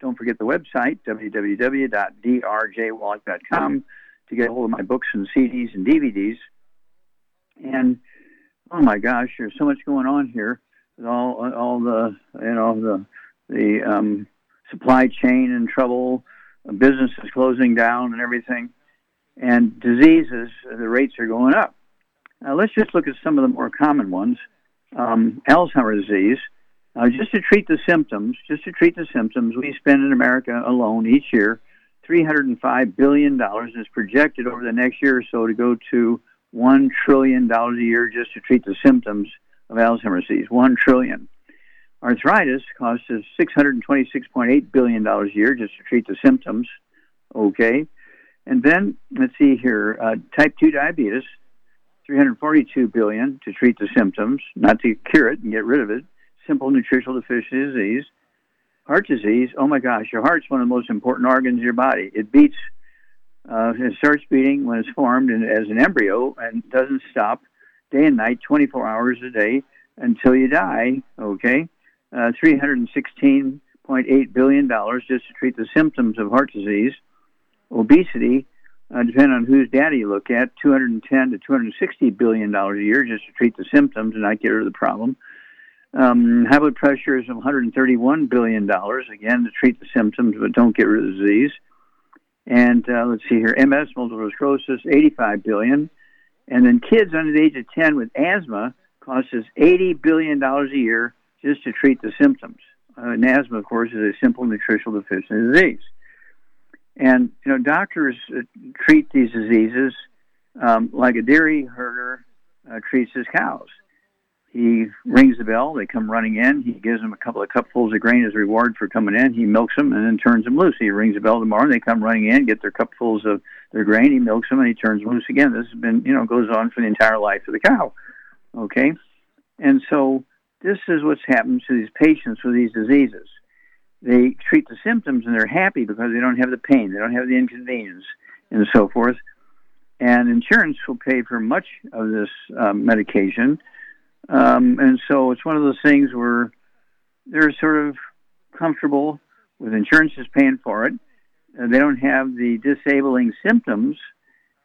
don't forget the website, www.drjwallach.com, to get a hold of my books and CDs and DVDs. And oh my gosh, there's so much going on here with all all the you know the the um, supply chain in trouble, businesses closing down, and everything, and diseases. The rates are going up. Now let's just look at some of the more common ones. Um, Alzheimer's disease uh, just to treat the symptoms, just to treat the symptoms, we spend in America alone each year $305 billion is projected over the next year or so to go to $1 trillion a year just to treat the symptoms of Alzheimer's disease. 1 trillion. Arthritis costs us $626.8 billion a year just to treat the symptoms. Okay. And then, let's see here, uh, type 2 diabetes, 342 billion to treat the symptoms, not to cure it and get rid of it simple nutritional deficiency disease. Heart disease, oh my gosh, your heart's one of the most important organs in your body. It beats, uh, it starts beating when it's formed and as an embryo and doesn't stop day and night, 24 hours a day until you die, okay? Uh, $316.8 billion just to treat the symptoms of heart disease. Obesity, uh, depending on whose data you look at, 210 to 260 billion dollars a year just to treat the symptoms and not get rid of the problem. Um, high blood pressure is 131 billion dollars again to treat the symptoms, but don't get rid of the disease. And uh, let's see here, MS, multiple sclerosis, 85 billion. and then kids under the age of 10 with asthma costs us 80 billion dollars a year just to treat the symptoms. Uh, and asthma, of course, is a simple nutritional deficiency disease. And you know, doctors uh, treat these diseases um, like a dairy herder uh, treats his cows. He rings the bell. They come running in. He gives them a couple of cupfuls of grain as a reward for coming in. He milks them and then turns them loose. He rings the bell tomorrow. And They come running in, get their cupfuls of their grain. He milks them and he turns them loose again. This has been, you know, goes on for the entire life of the cow. Okay, and so this is what's happened to these patients with these diseases. They treat the symptoms and they're happy because they don't have the pain, they don't have the inconvenience, and so forth. And insurance will pay for much of this um, medication um, and so it's one of those things where they're sort of comfortable with insurance is paying for it. Uh, they don't have the disabling symptoms,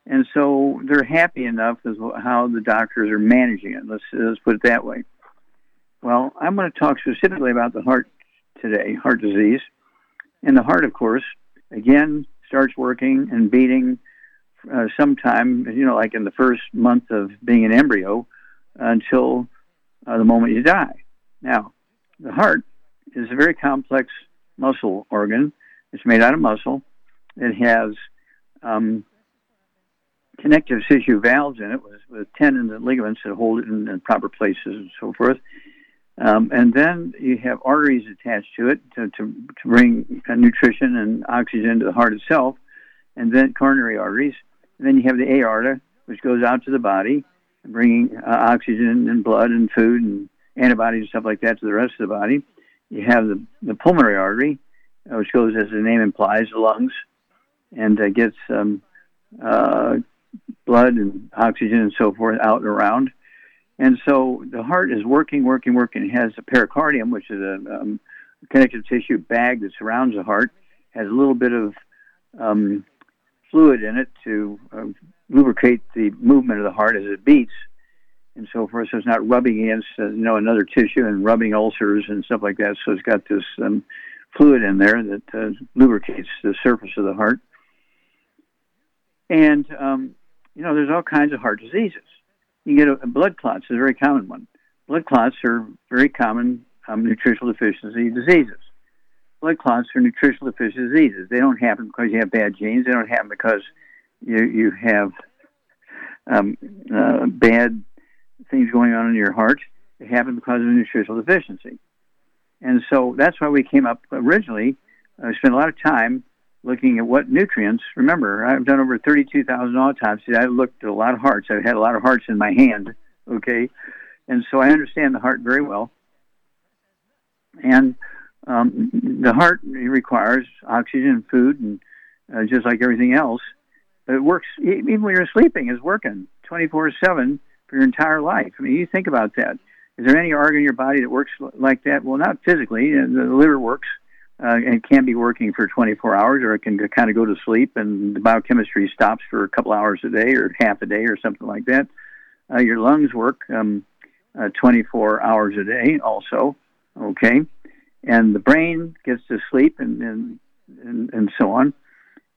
and so they're happy enough with how the doctors are managing it. Let's let's put it that way. Well, I'm going to talk specifically about the heart today, heart disease, and the heart, of course, again starts working and beating uh, sometime, you know, like in the first month of being an embryo, until uh, the moment you die. Now, the heart is a very complex muscle organ. It's made out of muscle. It has um, connective tissue valves in it with, with, tendons and ligaments that hold it in, in proper places and so forth. Um, and then you have arteries attached to it to, to, to bring uh, nutrition and oxygen to the heart itself, and then coronary arteries. And then you have the aorta, which goes out to the body, bringing uh, oxygen and blood and food and antibodies and stuff like that to the rest of the body. You have the, the pulmonary artery, uh, which goes, as the name implies, the lungs, and uh, gets um, blood and oxygen and so forth out and around. And so the heart is working, working, working. It has a pericardium, which is a um, connective tissue bag that surrounds the heart, has a little bit of um, fluid in it to uh, lubricate the movement of the heart as it beats and so forth. So it's not rubbing against uh, you know another tissue and rubbing ulcers and stuff like that. So it's got this um, fluid in there that uh, lubricates the surface of the heart. And um, you know, there's all kinds of heart diseases. You get a, a blood clots is a very common one. Blood clots are very common um, nutritional deficiency diseases. Blood clots are nutritional deficiency diseases. They don't happen because you have bad genes. They don't happen because you you have um, uh, bad things going on in your heart. It happen because of a nutritional deficiency. And so that's why we came up originally. I uh, spent a lot of time looking at what nutrients. Remember, I've done over 32,000 autopsies. I looked at a lot of hearts. I've had a lot of hearts in my hand, okay? And so I understand the heart very well. And um, the heart requires oxygen and food, and uh, just like everything else. It works, even when you're sleeping, is working 24 7 for your entire life. I mean, you think about that. Is there any organ in your body that works like that? Well, not physically. The liver works uh, and can be working for 24 hours, or it can kind of go to sleep, and the biochemistry stops for a couple hours a day, or half a day, or something like that. Uh, your lungs work um, uh, 24 hours a day, also. Okay, and the brain gets to sleep, and and and, and so on.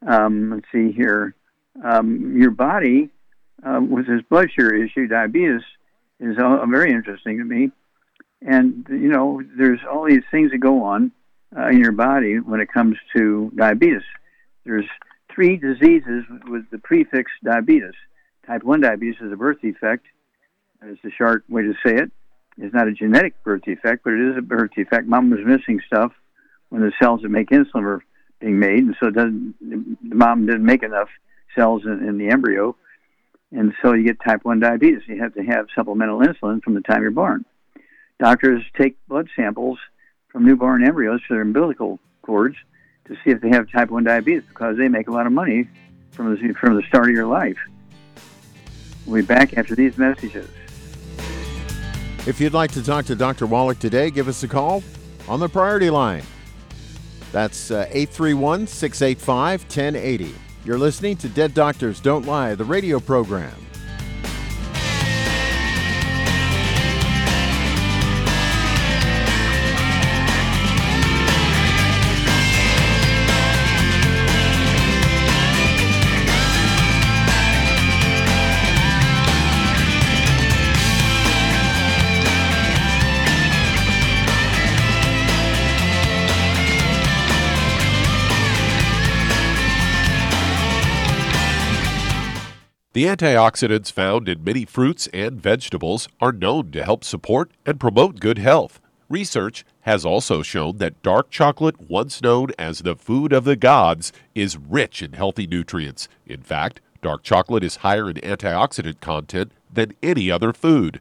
Um, let's see here. Um, your body, uh, with this blood sugar issue, diabetes, is very interesting to me. And you know, there's all these things that go on uh, in your body when it comes to diabetes. There's three diseases with the prefix diabetes. Type 1 diabetes is a birth defect. It's a short way to say it. It's not a genetic birth defect, but it is a birth defect. Mom was missing stuff when the cells that make insulin were being made, and so doesn't, the mom didn't make enough cells in, in the embryo, and so you get type 1 diabetes. You have to have supplemental insulin from the time you're born. Doctors take blood samples from newborn embryos to their umbilical cords to see if they have type 1 diabetes because they make a lot of money from the, from the start of your life. We'll be back after these messages. If you'd like to talk to Dr. Wallach today, give us a call on the priority line. That's uh, 831 685 1080. You're listening to Dead Doctors Don't Lie, the radio program. The antioxidants found in many fruits and vegetables are known to help support and promote good health. Research has also shown that dark chocolate, once known as the food of the gods, is rich in healthy nutrients. In fact, dark chocolate is higher in antioxidant content than any other food.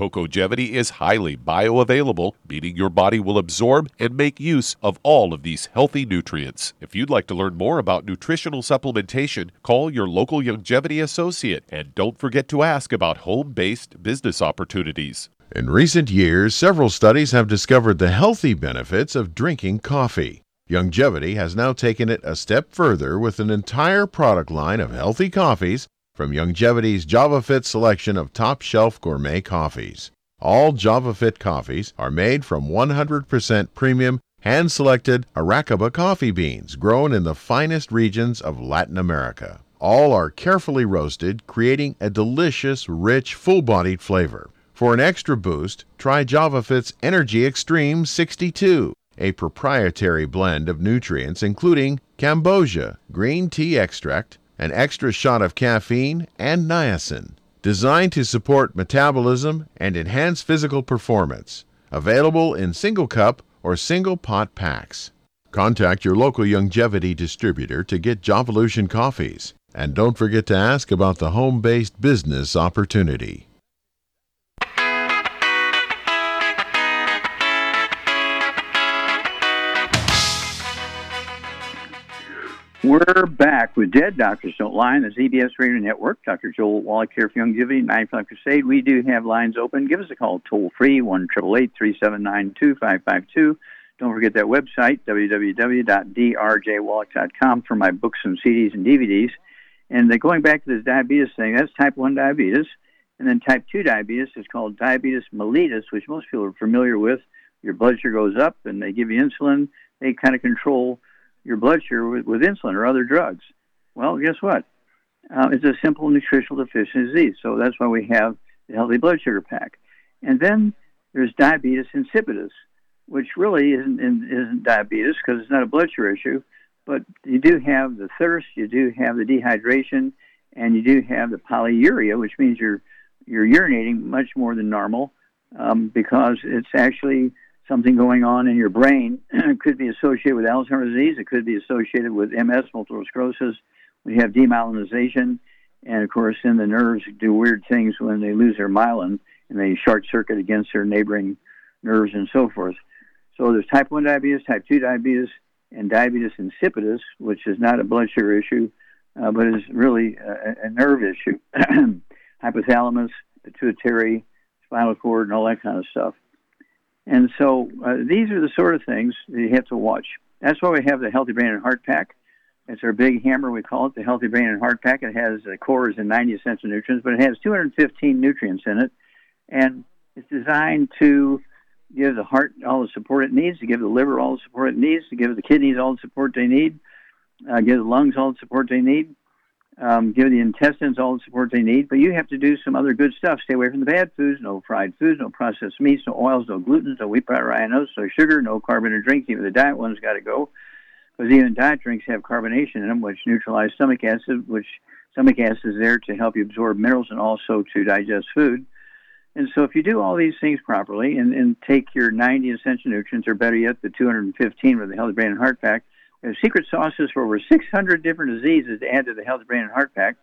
Cocogevity is highly bioavailable, meaning your body will absorb and make use of all of these healthy nutrients. If you'd like to learn more about nutritional supplementation, call your local Youngevity associate and don't forget to ask about home based business opportunities. In recent years, several studies have discovered the healthy benefits of drinking coffee. Youngevity has now taken it a step further with an entire product line of healthy coffees from Youngevity's JavaFit selection of top shelf gourmet coffees. All JavaFit coffees are made from 100% premium, hand selected Arabica coffee beans grown in the finest regions of Latin America. All are carefully roasted, creating a delicious, rich, full bodied flavor. For an extra boost, try JavaFit's Energy Extreme 62, a proprietary blend of nutrients including cambogia, green tea extract, an extra shot of caffeine, and niacin. Designed to support metabolism and enhance physical performance. Available in single cup or single pot packs. Contact your local Youngevity distributor to get Javalution coffees. And don't forget to ask about the home based business opportunity. We're back with Dead Doctors Don't Lie on the ZBS Radio Network. Dr. Joel Wallach here for Youngevity, Mindful Crusade. We do have lines open. Give us a call toll free, 1 379 Don't forget that website, www.drjwallach.com, for my books and CDs and DVDs. And then going back to this diabetes thing, that's type 1 diabetes. And then type 2 diabetes is called diabetes mellitus, which most people are familiar with. Your blood sugar goes up and they give you insulin. They kind of control your blood sugar with, with insulin or other drugs. Well, guess what? Uh, it's a simple nutritional deficiency disease. So that's why we have the healthy blood sugar pack. And then there's diabetes insipidus, which really isn't, isn't diabetes because it's not a blood sugar issue, but you do have the thirst, you do have the dehydration, and you do have the polyuria, which means you're you're urinating much more than normal um, because it's actually something going on in your brain. it could be associated with Alzheimer's disease. It could be associated with MS, multiple sclerosis. We have demyelinization, and of course, then the nerves do weird things when they lose their myelin and they short circuit against their neighboring nerves and so forth. So there's type 1 diabetes, type 2 diabetes, and diabetes insipidus, which is not a blood sugar issue, uh, but is really a, a nerve issue. Hypothalamus, pituitary, spinal cord, and all that kind of stuff. And so uh, these are the sort of things that you have to watch. That's why we have the Healthy Brain and Heart Pack. It's our big hammer, we call it the Healthy Brain and Heart Pack. It has the core is in 90 essential nutrients, but it has 215 nutrients in it. And it's designed to give the heart all the support it needs, to give the liver all the support it needs, to give the kidneys all the support they need, uh, give the lungs all the support they need, um, give the intestines all the support they need, but you have to do some other good stuff. Stay away from the bad foods, no fried foods, no processed meats, no oils, no gluten, no wheat, flour, rye, no sugar, no carbonated drinks. Even the diet ones got to go, because even diet drinks have carbonation in them, which neutralize stomach acid, which stomach acid is there to help you absorb minerals and also to digest food. And so, if you do all these things properly and, and take your 90 essential nutrients, or better yet, the 215 with the Healthy Brain and Heart Pack, secret sauces for over 600 different diseases to add to the Health Brain and Heart Pack.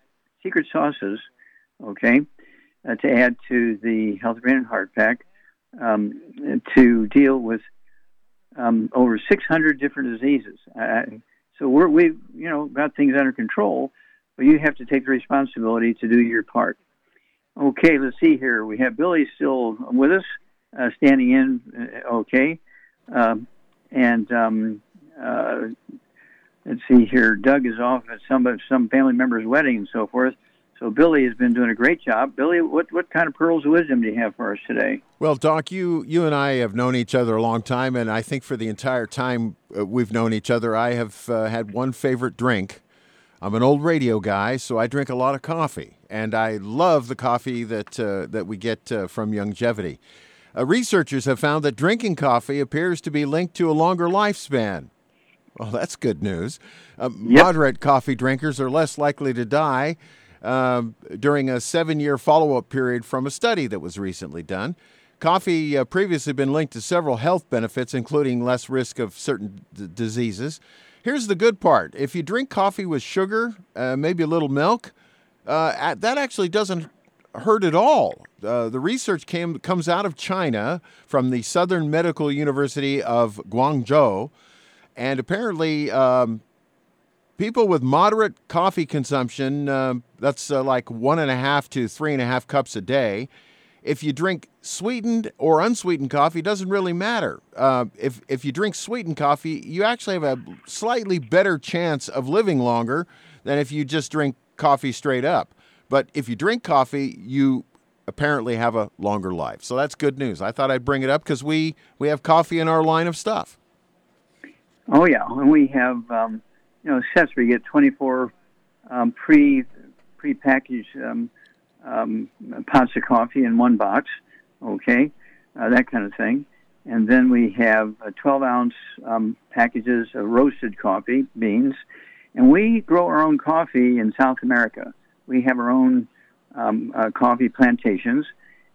Secret sauces, okay, uh, to add to the Health Brain and Heart Pack um, to deal with um, over 600 different diseases. Uh, so we're, we've, you know, got things under control, but you have to take the responsibility to do your part. Okay, let's see here. We have Billy still with us, uh, standing in, uh, okay. Um, and um, uh, let's see here. Doug is off at some some family member's wedding and so forth. So Billy has been doing a great job. Billy, what what kind of pearls of wisdom do you have for us today? Well, Doc, you you and I have known each other a long time, and I think for the entire time uh, we've known each other, I have uh, had one favorite drink. I'm an old radio guy, so I drink a lot of coffee, and I love the coffee that uh, that we get uh, from Youngevity. Uh, researchers have found that drinking coffee appears to be linked to a longer lifespan. Well, that's good news. Uh, yep. Moderate coffee drinkers are less likely to die uh, during a seven year follow up period from a study that was recently done. Coffee uh, previously been linked to several health benefits, including less risk of certain d- diseases. Here's the good part if you drink coffee with sugar, uh, maybe a little milk, uh, that actually doesn't hurt at all. Uh, the research came, comes out of China from the Southern Medical University of Guangzhou. And apparently, um, people with moderate coffee consumption, uh, that's uh, like one and a half to three and a half cups a day. If you drink sweetened or unsweetened coffee, doesn't really matter. Uh, if, if you drink sweetened coffee, you actually have a slightly better chance of living longer than if you just drink coffee straight up. But if you drink coffee, you apparently have a longer life. So that's good news. I thought I'd bring it up because we, we have coffee in our line of stuff. Oh yeah, and we have um, you know sets where you get 24 um, pre pre-packaged um, um, pots of coffee in one box. Okay, uh, that kind of thing. And then we have uh, 12 ounce um, packages of roasted coffee beans. And we grow our own coffee in South America. We have our own um, uh, coffee plantations,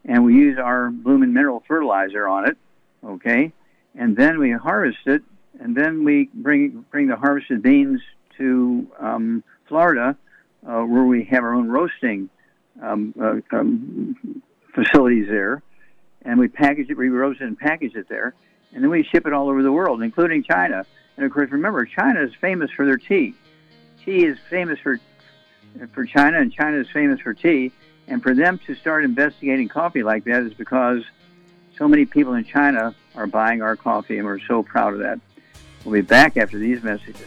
and we use our bloom and mineral fertilizer on it. Okay, and then we harvest it and then we bring bring the harvested beans to um, Florida, uh, where we have our own roasting um, uh, um, facilities there, and we package it, we roast it and package it there, and then we ship it all over the world, including China. And of course, remember, China is famous for their tea. tea is famous for for China, and China is famous for tea. And for them to start investigating coffee like that is because so many people in China are buying our coffee, and we're so proud of that. We'll be back after these messages.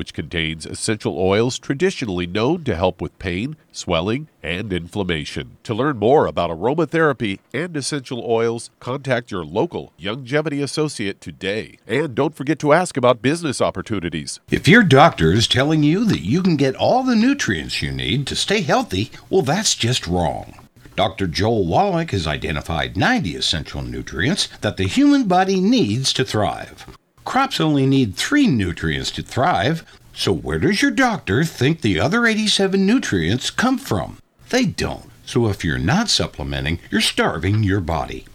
which contains essential oils traditionally known to help with pain, swelling, and inflammation. To learn more about aromatherapy and essential oils, contact your local Youngevity associate today. And don't forget to ask about business opportunities. If your doctor is telling you that you can get all the nutrients you need to stay healthy, well, that's just wrong. Dr. Joel Wallach has identified 90 essential nutrients that the human body needs to thrive. Crops only need three nutrients to thrive, so where does your doctor think the other 87 nutrients come from? They don't. So if you're not supplementing, you're starving your body.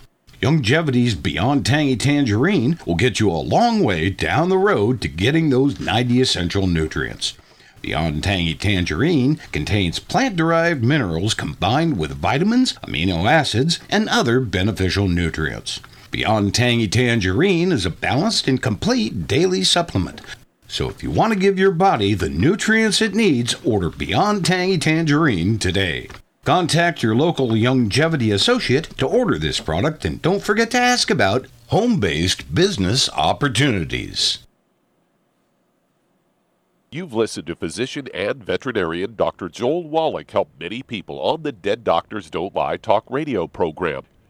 Youngevity's Beyond Tangy Tangerine will get you a long way down the road to getting those 90 essential nutrients. Beyond Tangy Tangerine contains plant derived minerals combined with vitamins, amino acids, and other beneficial nutrients. Beyond Tangy Tangerine is a balanced and complete daily supplement. So if you want to give your body the nutrients it needs, order Beyond Tangy Tangerine today. Contact your local Youngevity associate to order this product and don't forget to ask about home based business opportunities. You've listened to physician and veterinarian Dr. Joel Wallach help many people on the Dead Doctors Don't Lie talk radio program.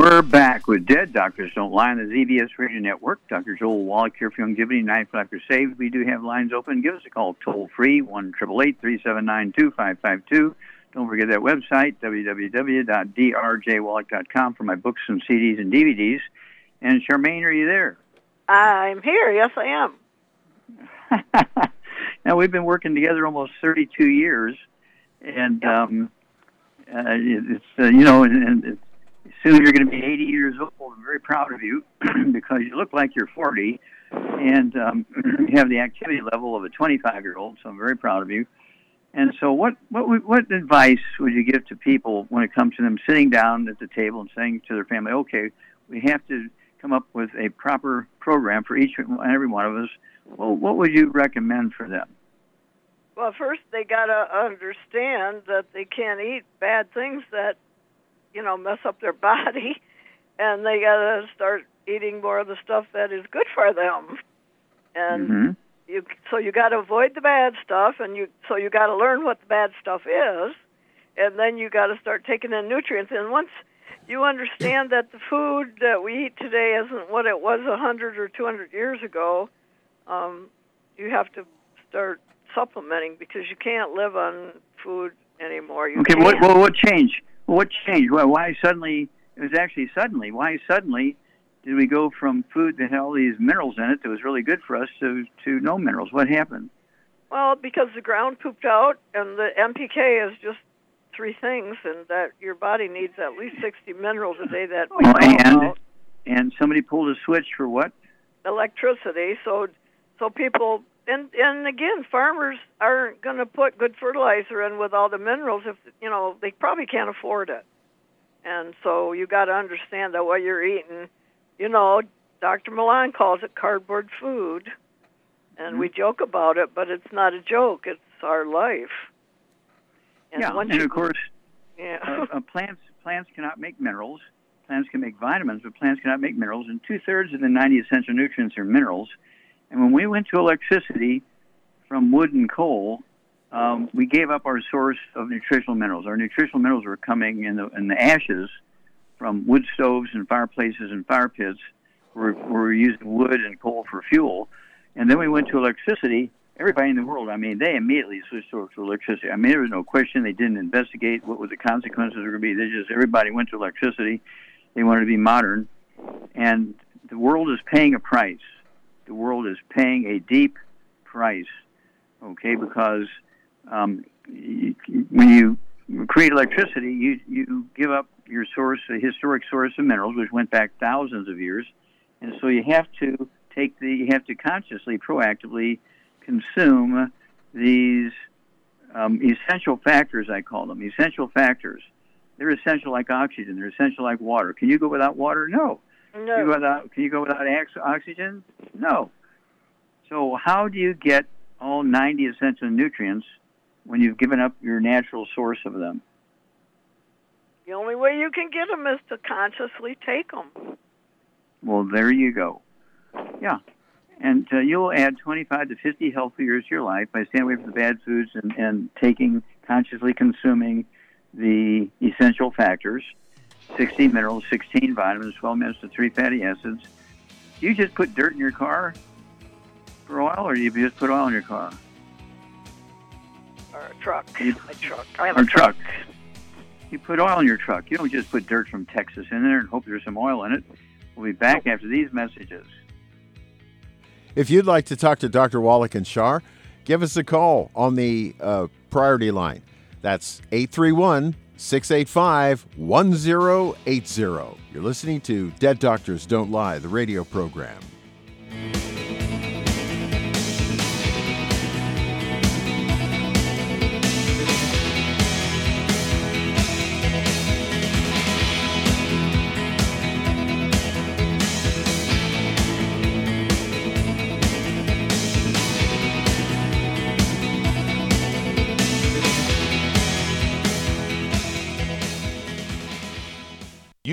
We're back with Dead Doctors Don't Lie on the ZBS Radio Network. Dr. Joel Wallach here for Youngevity, 95 Saved. We do have lines open. Give us a call toll free, 1 379 2552. Don't forget that website, www.drjwallach.com, for my books and CDs and DVDs. And Charmaine, are you there? I'm here. Yes, I am. now, we've been working together almost 32 years. And um, uh, it's, uh, you know, and, and soon you're going to be 80 years old. I'm very proud of you because you look like you're 40 and um, you have the activity level of a 25 year old. So I'm very proud of you. And so, what what what advice would you give to people when it comes to them sitting down at the table and saying to their family, "Okay, we have to come up with a proper program for each and every one of us"? Well, what would you recommend for them? Well, first they got to understand that they can't eat bad things that you know, mess up their body, and they got to start eating more of the stuff that is good for them. And Mhm. you, so you got to avoid the bad stuff, and you, so you got to learn what the bad stuff is, and then you got to start taking in nutrients. And once you understand that the food that we eat today isn't what it was a hundred or two hundred years ago, um, you have to start supplementing because you can't live on food anymore. You Okay, can't. what, well, what changed? What changed? Well, why suddenly? It was actually suddenly. Why suddenly did we go from food that had all these minerals in it that was really good for us to to no minerals? What happened? Well, because the ground pooped out, and the NPK is just three things, and that your body needs at least 60 minerals a day that we Oh, and about. and somebody pulled a switch for what? Electricity. So, so people, and and again, farmers aren't going to put good fertilizer in with all the minerals if you know they probably can't afford it. And so you got to understand that what you're eating, you know, Dr. Milan calls it cardboard food, and we joke about it, but it's not a joke. It's our life. And yeah, and you, of course, yeah. uh, uh, plants plants cannot make minerals. Plants can make vitamins, but plants cannot make minerals. And two thirds of the 90 essential nutrients are minerals. And when we went to electricity from wood and coal, um, we gave up our source of nutritional minerals. Our nutritional minerals were coming in the in the ashes from wood stoves and fireplaces and fire pits. We're, we're using wood and coal for fuel. And then we went to electricity. Everybody in the world, I mean, they immediately switched over to electricity. I mean, there was no question. They didn't investigate what the consequences were going to be. They just, everybody went to electricity. They wanted to be modern. And the world is paying a price. The world is paying a deep price, okay, because um, y- when you create electricity, you, you give up your source, a historic source of minerals, which went back thousands of years. And so you have to take the, you have to consciously, proactively consume these um, essential factors, I call them essential factors. They're essential like oxygen. They're essential like water. Can you go without water? No. Can you go without, can you go without ox- oxygen? No. So how do you get all 90 essential nutrients when you've given up your natural source of them? The only way you can get them is to consciously take them. Well, there you go. Yeah. And uh, you'll add 25 to 50 healthy years to your life by staying away from the bad foods and, and taking, consciously consuming the essential factors 60 minerals, 16 vitamins, 12 minutes to 3 fatty acids. Do you just put dirt in your car for oil, or do you just put oil in your car? Or a truck. You- A truck. I have Or a truck. You put oil in your truck. You don't just put dirt from Texas in there and hope there's some oil in it. We'll be back after these messages. If you'd like to talk to Dr. Wallach and Shar, give us a call on the uh, priority line. That's 831 685 1080. You're listening to Dead Doctors Don't Lie, the radio program.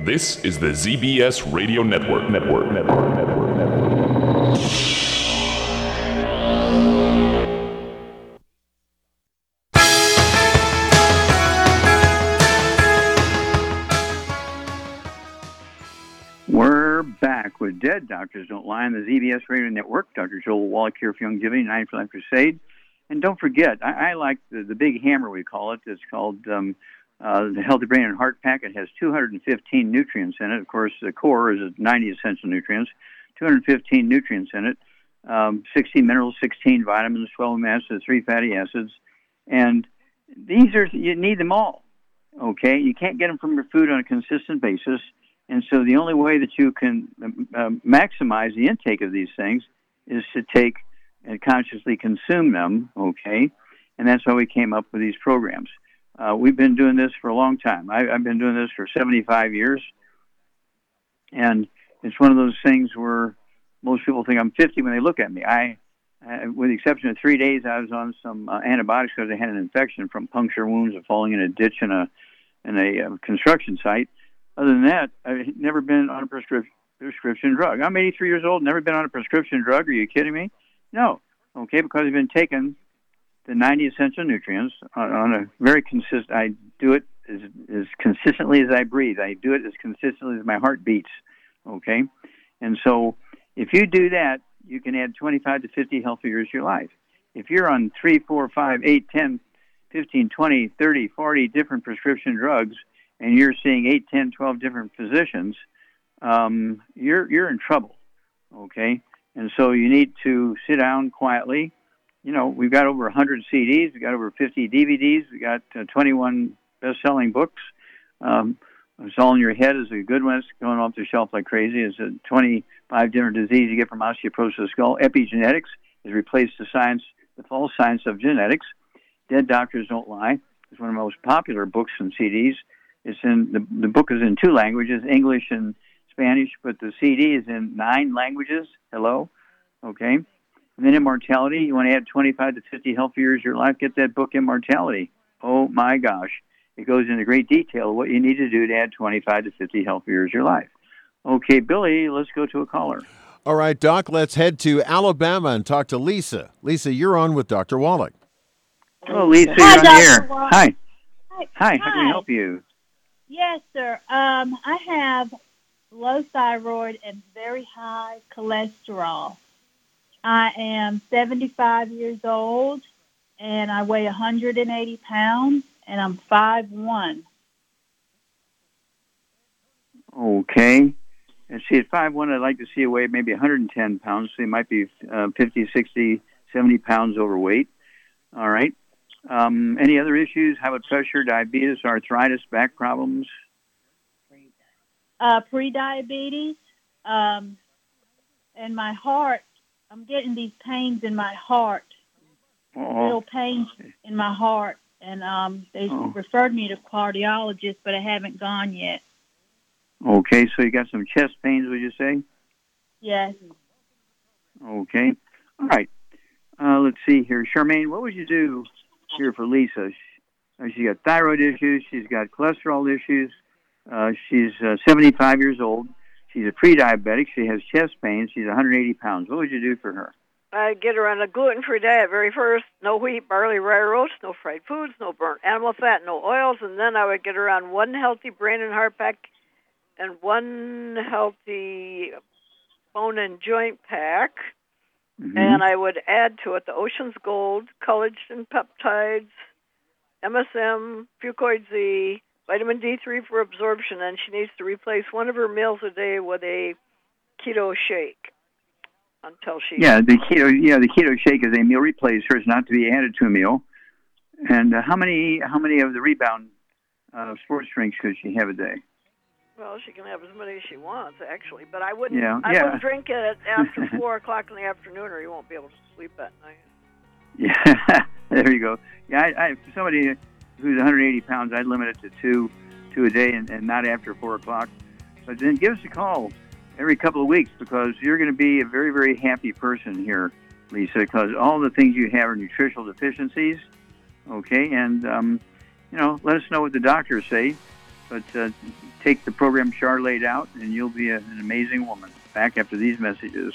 This is the ZBS Radio Network. Network. Network. Network. Network. We're back with Dead Doctors Don't Lie on the ZBS Radio Network. Dr. Joel Wallach here for Youngevity, Nine for Life Crusade. And don't forget, I, I like the, the big hammer, we call it. It's called um, uh, the Healthy Brain and Heart Packet has 215 nutrients in it. Of course, the core is 90 essential nutrients, 215 nutrients in it, um, 16 minerals, 16 vitamins, 12 amino acids, 3 fatty acids. And these are, you need them all. Okay? You can't get them from your food on a consistent basis. And so the only way that you can uh, maximize the intake of these things is to take and consciously consume them. Okay? And that's why we came up with these programs. Uh, we've been doing this for a long time. I, I've been doing this for 75 years, and it's one of those things where most people think I'm 50 when they look at me. I, with the exception of three days, I was on some uh, antibiotics because I had an infection from puncture wounds of falling in a ditch in a in a uh, construction site. Other than that, I've never been on a prescription prescription drug. I'm 83 years old, never been on a prescription drug. Are you kidding me? No. Okay, because I've been taking the 90 essential nutrients on, on a very consistent. I do it as, as consistently as I breathe. I do it as consistently as my heart beats. Okay, and so if you do that, you can add 25 to 50 healthy years to your life. If you're on 3, 4, 5, 8, 10, 15, 20, 30, 40 different prescription drugs, and you're seeing 8, 10, 12 different physicians, um, you're, you're in trouble. Okay? And so you need to sit down quietly you know, we've got over 100 CDs, we've got over 50 DVDs, we've got uh, 21 best-selling books. Um, it's all in your head is a good one. It's going off the shelf like crazy. It's a 25 different diseases you get from osteoporosis skull. Epigenetics has replaced the science, the false science of genetics. Dead Doctors Don't Lie. is one of the most popular books and CDs. It's in the the book is in two languages, English and Spanish, but the CD is in nine languages. Hello, okay. And then immortality, you want to add 25 to 50 healthy years of your life, get that book, Immortality. Oh my gosh. It goes into great detail what you need to do to add 25 to 50 healthy years of your life. Okay, Billy, let's go to a caller. All right, Doc, let's head to Alabama and talk to Lisa. Lisa, you're on with Dr. Wallach. Oh, Lisa, Hi, you're on Dr. the air. Wallach. Hi. Hi. Hi, how can I help you? Yes, sir. Um, I have low thyroid and very high cholesterol. I am 75 years old and I weigh 180 pounds and I'm 5'1. Okay. And see, at five one, I'd like to see a weight maybe 110 pounds. So he might be uh, 50, 60, 70 pounds overweight. All right. Um, any other issues? High blood pressure, diabetes, arthritis, back problems? Uh, pre-diabetes, um, and my heart. I'm getting these pains in my heart. Oh, Real pains in my heart, and um, they Oh. referred me to cardiologist, but I haven't gone yet. okay. So you got some chest pains, would you say? Yes. Okay. All right. Uh, let's see here. Charmaine, what would you do here for Lisa? She, uh, she's got thyroid issues. She's got cholesterol issues. Uh, she's uh, 75 years old. She's a pre-diabetic. She has chest pain. She's 180 pounds. What would you do for her? I'd get her on a gluten-free diet very first. No wheat, barley, rye oats, no fried foods, no burnt animal fat, no oils, and then I would get her on one healthy brain and heart pack, and one healthy bone and joint pack. Mhm. And I would add to it the Ocean's Gold, collagen peptides, MSM, Fucoid Z, vitamin D3 for absorption, and she needs to replace one of her meals a day with a keto shake until she. Yeah, the keto. Yeah, the keto shake is a meal replacer. It's not to be added to a meal. And uh, how many how many of the rebound uh, sports drinks should she have a day? Well, she can have as many as she wants, actually, but I wouldn't. Yeah, I yeah. wouldn't drink it after four o'clock in the afternoon, or you won't be able to sleep at night. Yeah, there you go. Yeah, I, I, for somebody who's 180 pounds, I'd limit it to two, two a day, and, and not after four o'clock. But then give us a call every couple of weeks because you're going to be a very, very happy person here, Lisa. Because all the things you have are nutritional deficiencies. Okay, and um, you know, let us know what the doctors say. But uh, take the program Char laid out, and you'll be a, an amazing woman. Back after these messages.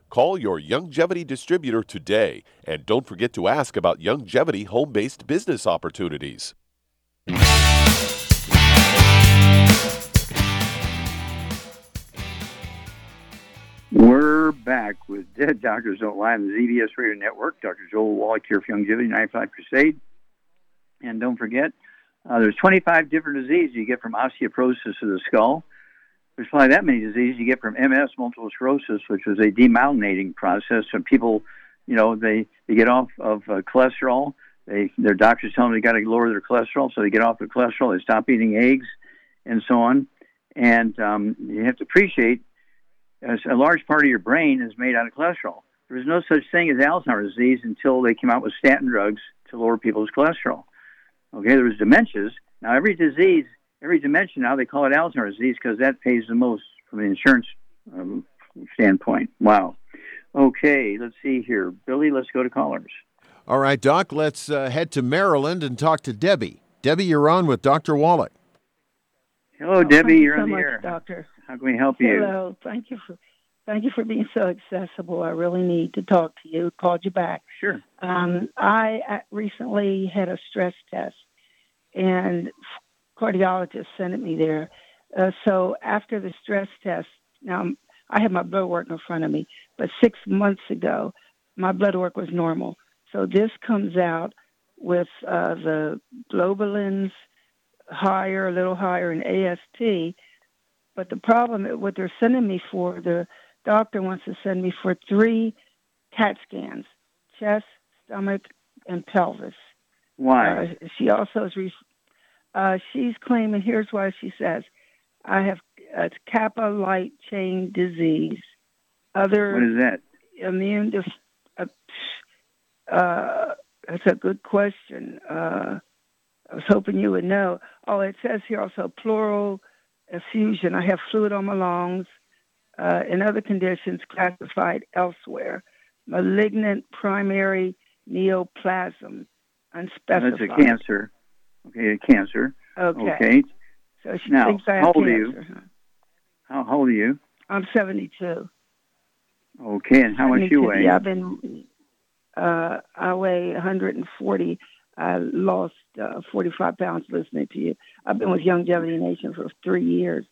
call your Youngevity distributor today. And don't forget to ask about Youngevity home based business opportunities. We're back with Dead Doctors Don't Lie on the ZBS Radio Network. Dr. Joel Wallach here for Youngevity 95 Crusade. And don't forget, uh, there's 25 different diseases you get from osteoporosis of the skull. There's probably that many diseases you get from MS, multiple sclerosis, which is a demyelinating process. And people, you know, they, they get off of uh, cholesterol. They, their doctors tell them they got to lower their cholesterol, so they get off of cholesterol. They stop eating eggs, and so on. And um, you have to appreciate as a large part of your brain is made out of cholesterol. There was no such thing as Alzheimer's disease until they came out with statin drugs to lower people's cholesterol. Okay, there was dementias. Now every disease every dementia now they call it Alzheimer's disease because that pays the most from an insurance um, standpoint. Wow. Okay, let's see here. Billy, let's go to callers. All right, Doc, let's uh, head to Maryland and talk to Debbie. Debbie, you're on with Dr. Wallach. Hello, Oh, Debbie. you You're so on the much, air. Doctor. How can we help you? Hello. Thank you for thank you for being so accessible. I really need to talk to you. Called you back. Sure. Um, I uh, recently had a stress test, and cardiologist sent me there. Uh, so after the stress test, now I have my blood work in front of me, but six months ago, my blood work was normal. So this comes out with uh, the globulins higher, a little higher in AST. But the problem, what they're sending me for, the doctor wants to send me for three CAT scans: chest, stomach, and pelvis. Why? Uh, she also is. Re- uh, she's claiming. Here's why she says, "I have uh, kappa light chain disease." Other What is that? immune. Def- uh, uh, that's a good question. Uh, I was hoping you would know. Oh, it says here also pleural effusion. I have fluid on my lungs. Uh, in other conditions classified elsewhere, malignant primary neoplasm, unspecified. That's a cancer. Okay, cancer. Okay. Okay. So she Now, thinks I have how old are cancer. you? How, how old are you? I'm 72. Okay, and how much you weigh? Yeah, I've been. Uh, I weigh 140. I lost uh, 45 pounds listening to you. I've been with Young Longevity Nation for three years,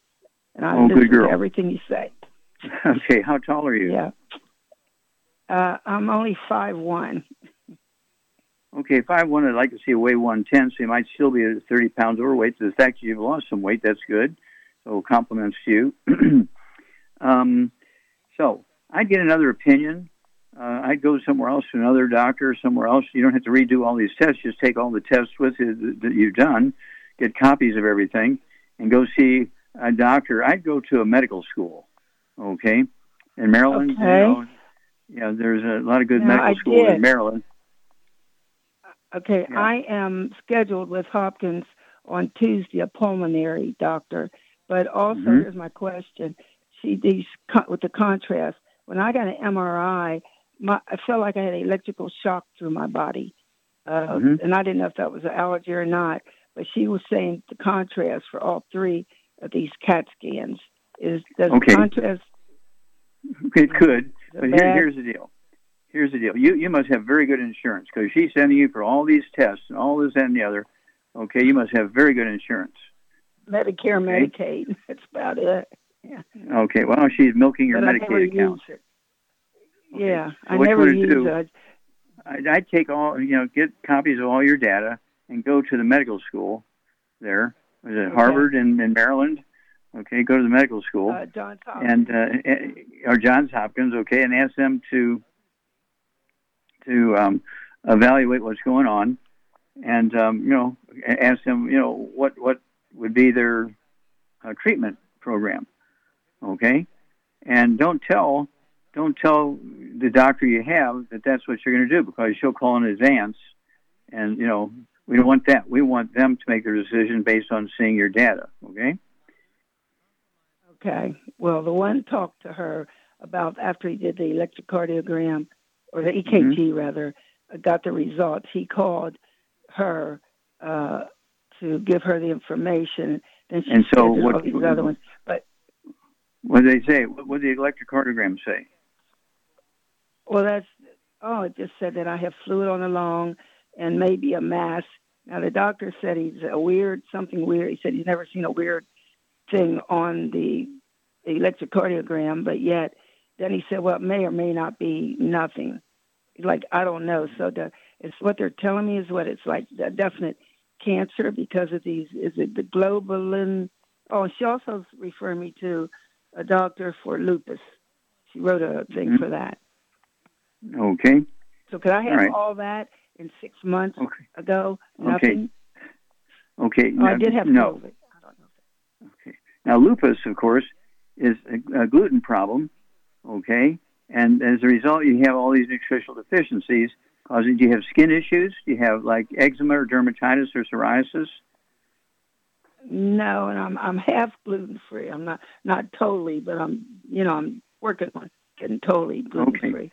and I Oh, listen to everything you say. Okay, how tall are you? Yeah. Uh, I'm only five one. Okay, if I wanted, I'd like to see you weigh 110, so you might still be at 30 pounds overweight. So the fact that you've lost some weight, that's good. So compliments to you. um, so I'd get another opinion. Uh, I'd go somewhere else to another doctor, somewhere else. You don't have to redo all these tests. Just take all the tests with you that- you've done, get copies of everything, and go see a doctor. I'd go to a medical school, okay? In Maryland, okay. you know, yeah, there's a lot of good medical I schools did. in Maryland. Okay, I am scheduled with Hopkins on Tuesday, a pulmonary doctor. But also, Mhm. here's my question: She these with the contrast. When I got an MRI, my I felt like I had an electrical shock through my body, uh, Mhm. and I didn't know if that was an allergy or not. But she was saying the contrast for all three of these CAT scans is does Okay. contrast It could, but here, here's the deal. Here's the deal. You you must have very good insurance because she's sending you for all these tests and all this and the other. Okay, you must have very good insurance. Medicare, Okay. Medicaid. That's about it. Yeah. Okay, well she's milking your but Medicaid account. it. Yeah, So I never use do- it. I'd, I'd take all you know, get copies of all your data and go to the medical school there. Was it Okay. Harvard in, in Maryland? Okay, go to the medical school Uh, Johns Hopkins. and uh, eh, or Johns Hopkins, okay, and ask them to to um, evaluate what's going on, and um, you know, ask them, you know, what what would be their uh, treatment program, okay, and don't tell don't tell the doctor you have that that's what you're going to do because she'll call in advance, and you know. We don't want that. We want them to make their decision based on seeing your data. Okay. Okay. Well, the one talked to her about after he did the electrocardiogram, or the EKG Mm-hmm. rather, got the results. He called her uh, to give her the information. Then she And so what- all these other ones. But What did they say? What what did the electrocardiogram say? well, that's oh, it just said that I have fluid on the lung and maybe a mass. Now the doctor said he's a weird something weird. He said he's never seen a weird thing on the electrocardiogram, but yet then he said, well, it may or may not be nothing. Like, I don't know. So the, it's what they're telling me is what it's like a definite cancer because of these. Is it the globulin? Oh, she also referred me to a doctor for lupus. She wrote a thing Mhm. for that. Okay. So could I have All right. all that in six months Okay. ago? Nothing. Okay. Oh, I did have no. COVID. Now lupus, of course, is a, a gluten problem. Okay, and as a result, you have all these nutritional deficiencies. Causing, do you have skin issues? Do you have like eczema or dermatitis or psoriasis? No, and I'm I'm half gluten free. I'm not not totally, but I'm you know I'm working on getting totally gluten free. Okay.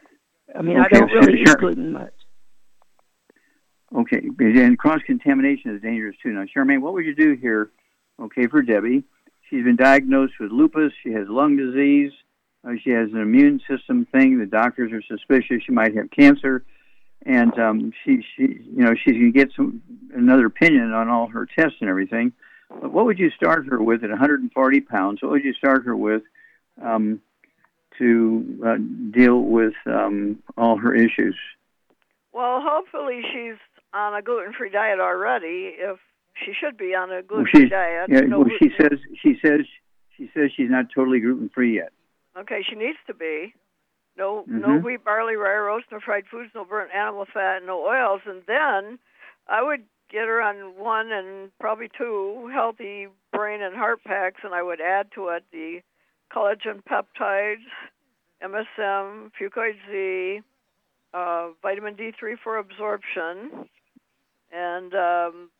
I mean, I don't really sure. eat gluten much. Okay, and cross contamination is dangerous too. Now, Charmaine, what would you do here? Okay, for Debbie, she's been diagnosed with lupus. She has lung disease. Uh, she has an immune system thing. The doctors are suspicious she might have cancer, and um, she, she, you know, she's going to get some another opinion on all her tests and everything. But what would you start her with at 140 pounds? What would you start her with um, to uh, deal with um, all her issues? Well, hopefully she's on a gluten-free diet already. If she should be on a gluten-free she's, diet, yeah, no well, she says she says she says she's not totally gluten free yet. Okay, she needs to be. No, Mhm. no wheat, barley, rye, roast, no fried foods, no burnt animal fat, no oils, and then I would get her on one and probably two healthy brain and heart packs, and I would add to it the collagen peptides, MSM, fucoid Z, uh, vitamin D3 for absorption, and um,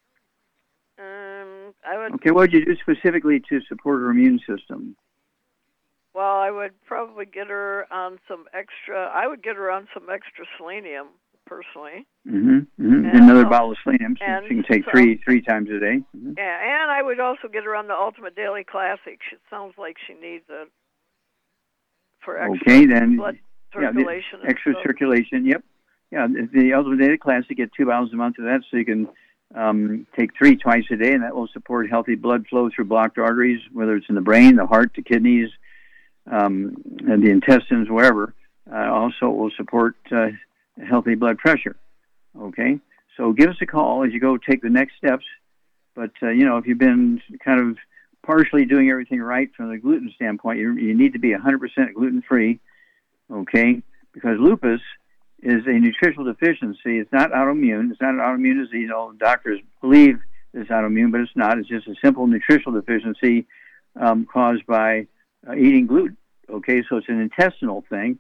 um, I would Okay, what would you do specifically to support her immune system? Well, I would probably get her on some extra. I would get her on some extra selenium, personally. Mm-hmm. mm-hmm. Another bottle of selenium. So she can take some- three three times a day. Mhm. Yeah, and I would also get her on the Ultimate Daily Classic. It sounds like she needs it for extra Okay, then blood yeah, circulation. and extra circulation. Yep. Yeah, the- Ultimate Daily Classic get two bottles a month of that, so you can um, take three twice a day, and that will support healthy blood flow through blocked arteries, whether it's in the brain, the heart, the kidneys, um, and the intestines, wherever. Uh, also, will support uh, healthy blood pressure. Okay, so give us a call as you go take the next steps. But uh, you know, if you've been kind of partially doing everything right from the gluten standpoint, you, you need to be 100% gluten free. Okay, because lupus is a nutritional deficiency. It's not autoimmune. It's not an autoimmune disease. All doctors believe it's autoimmune, but it's not. It's just a simple nutritional deficiency um, caused by uh, eating gluten. Okay, so it's an intestinal thing.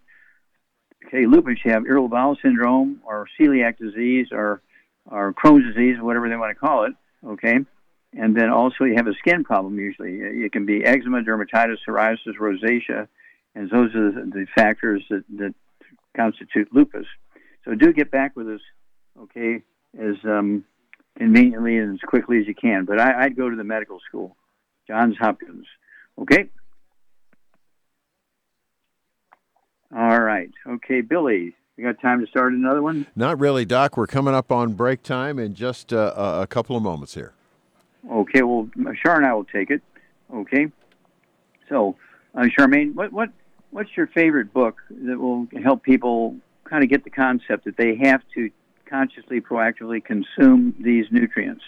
Okay, lupus, you have irritable bowel syndrome or celiac disease or, or Crohn's disease, whatever they want to call it. Okay, and then also you have a skin problem usually. It can be eczema, dermatitis, psoriasis, rosacea, and those are the, factors that, that constitute lupus. So do get back with us, okay, as um, conveniently and as quickly as you can. But I, I'd go to the medical school, Johns Hopkins. Okay. All right. Okay, Billy, you got time to start another one? Not really, Doc. We're coming up on break time in just uh, a a couple of moments here. Okay. Well, Char and I will take it. Okay. So, uh, Charmaine, what what what's your favorite book that will help people kind of get the concept that they have to consciously, proactively consume these nutrients?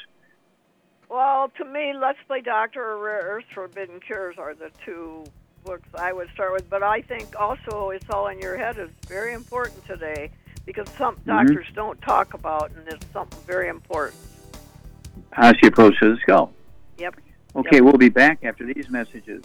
Well, to me, Let's Play Doctor or Rare Earth's Forbidden Cures are the two I would start with. But I think also It's All in Your Head is very important today because some mm-hmm. doctors don't talk about, and it's something very important. Osteoporosis of the skull. Yep. Okay, we'll be back after these messages.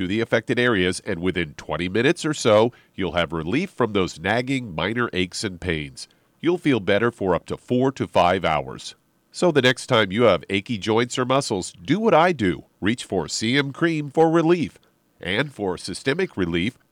to the affected areas, and within 20 minutes or so, you'll have relief from those nagging minor aches and pains. You'll feel better for up to four to five hours. So the next time you have achy joints or muscles, do what I do reach for CM cream for relief. And for systemic relief,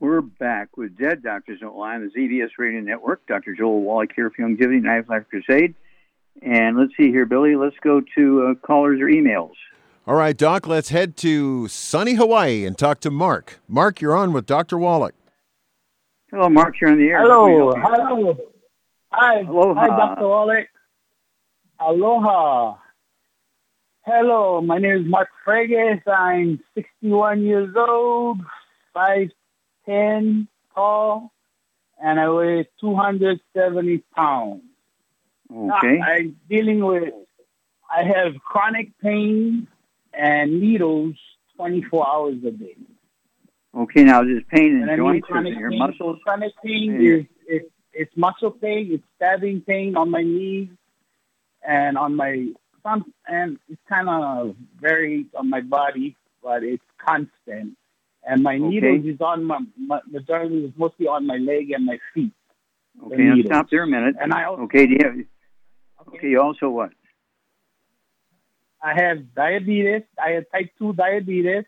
We're back with Dead Doctors Don't Lie on the ZBS Radio Network. Dr. Joel Wallach here for Youngevity Knife Life Crusade. And let's see here, Billy. Let's go to uh, callers or emails. All right, Doc, let's head to sunny Hawaii and talk to Mark. Mark, you're on with Dr. Wallach. Hello, Mark. You're on the air. Hello. Hello. Hi. Aloha. Hi, Dr. Wallach. Aloha. Hello, my name is Mark Fregus. I'm 61 years old, 5'10 tall, and I weigh 270 pounds. Okay. Ah, I'm dealing with, I have chronic pain and needles 24 hours a day. Okay, now this pain in And I mean joints or your pain, muscles? Chronic pain your- is it's, it's muscle pain, it's stabbing pain on my knees and on my some and it's kind of varies on my body, but it's constant. And my Okay. needles is on my, my majority is mostly on my leg and my feet. the Okay, now stop there a minute. And I also, Okay, do you have, okay, you also what? I have diabetes. I have type two diabetes.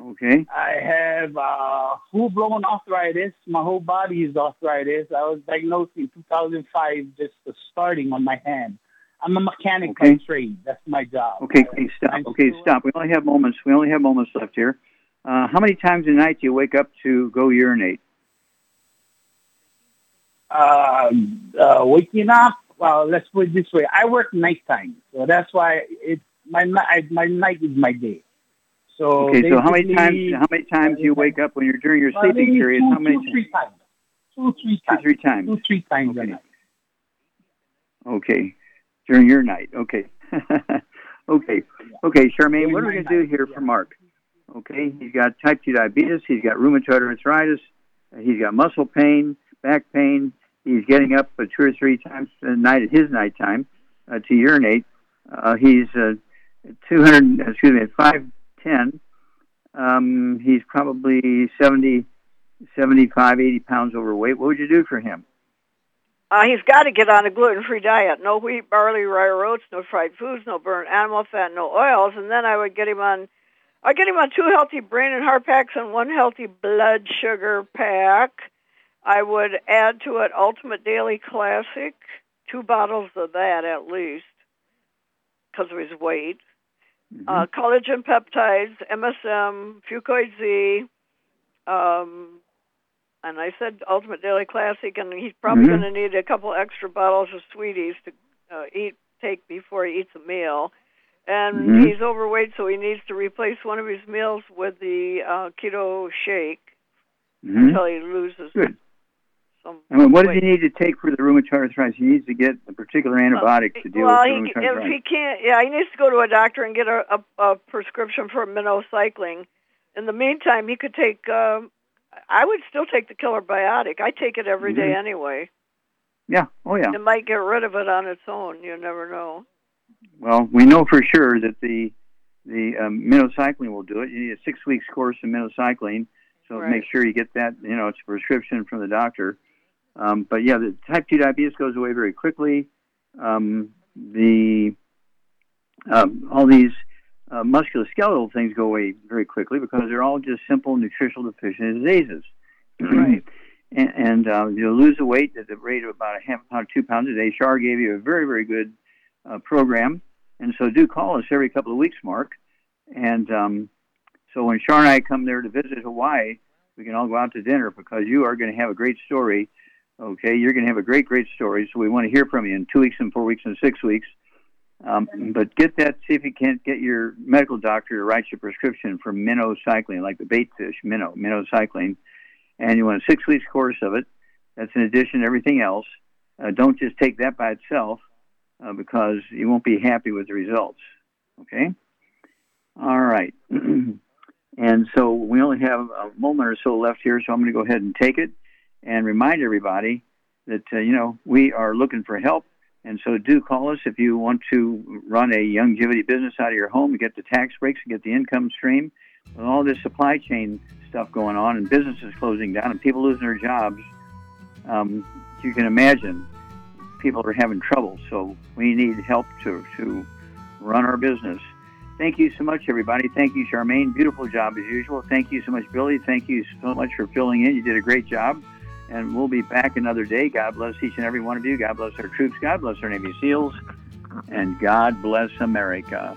Okay. I have uh, full blown arthritis. My whole body is arthritis. I was diagnosed in 2005, just starting on my hand. I'm a mechanic Okay. by trade. That's my job. Okay, okay, stop. Okay, stop. We only have moments. We only have moments left here. Uh, how many times a night do you wake up to go urinate? Uh, uh, waking up. Well, let's put it this way. I work nighttime, so that's why it's my ni- I, my night is my day. So Okay, so how many times? How many times do you wake up when you're during your sleeping maybe period? two- How many? two, three times. Two, three Two, times. three times. Two, three times a night. Okay, during your night. Okay. okay. Okay, Charmaine. What are we going to do here for Mark? Okay, he's got type two diabetes. He's got rheumatoid arthritis. He's got muscle pain, back pain. He's getting up uh, two or three times a night at his nighttime uh, to urinate. Uh, he's uh, 200, excuse me, 5'10. Um, he's probably 70, 75, 80 pounds overweight. What would you do for him? Uh, he's got to get on a gluten-free diet. No wheat, barley, rye, oats, no fried foods, no burnt animal fat, no oils. And then I would get him on, I get him on two healthy brain and heart packs and one healthy blood sugar pack. I would add to it Ultimate Daily Classic two bottles of that at least because of his weight. Uh, collagen peptides, MSM, Fucoid Z, um, and I said Ultimate Daily Classic, and he's probably Mhm. going to need a couple extra bottles of Sweet EZE to uh, eat take before he eats a meal. And Mhm. he's overweight, so he needs to replace one of his meals with the uh, keto shake Mhm. until he loses Good. some. I mean, what does he need to take for the rheumatoid arthritis? He needs to get a particular antibiotic to deal with it. well, with he, rheumatoid if he can't, yeah, he needs to go to a doctor and get a, a, a prescription for minocycline. In the meantime, he could take. Um, I would still take the killer biotic. I take it every day Mhm. anyway. Yeah. Oh, yeah. It might get rid of it on its own. You never know. Well, we know for sure that the the um, minocycline will do it. You need a six weeks course of minocycline, so Right. make sure you get that. You know, it's a prescription from the doctor. Um, but yeah, the type two diabetes goes away very quickly. Um, the um, all these uh, musculoskeletal things go away very quickly because they're all just simple nutritional deficiency diseases. Right. and and uh, you'll lose the weight at the rate of about a half pound, two pounds a day. Shar gave you a very, very good uh, program, and so do call us every couple of weeks, Mark. And um, so when Shar and I come there to visit Hawaii, we can all go out to dinner because you are going to have a great story. Okay, you're going to have a great, great story. So we want to hear from you in two weeks, and four weeks, and six weeks. Um, but get that. See if you can't get your medical doctor to write you a prescription for minocycline, like the bait fish minnow, minocycline, and you want a six weeks course of it. That's in addition to everything else. Uh, don't just take that by itself uh, because you won't be happy with the results. Okay. All right. and so we only have a moment or so left here, so I'm going to go ahead and take it and remind everybody that uh, you know we are looking for help. And so do call us if you want to run a Youngevity business out of your home and get the tax breaks and get the income stream. With all this supply chain stuff going on and businesses closing down and people losing their jobs, um, you can imagine people are having trouble. So we need help to, to run our business. Thank you so much, everybody. Thank you, Charmaine. Beautiful job as usual. Thank you so much, Billy. Thank you so much for filling in. You did a great job. And we'll be back another day. God bless each and every one of you. God bless our troops. God bless our Navy SEALs. And God bless America.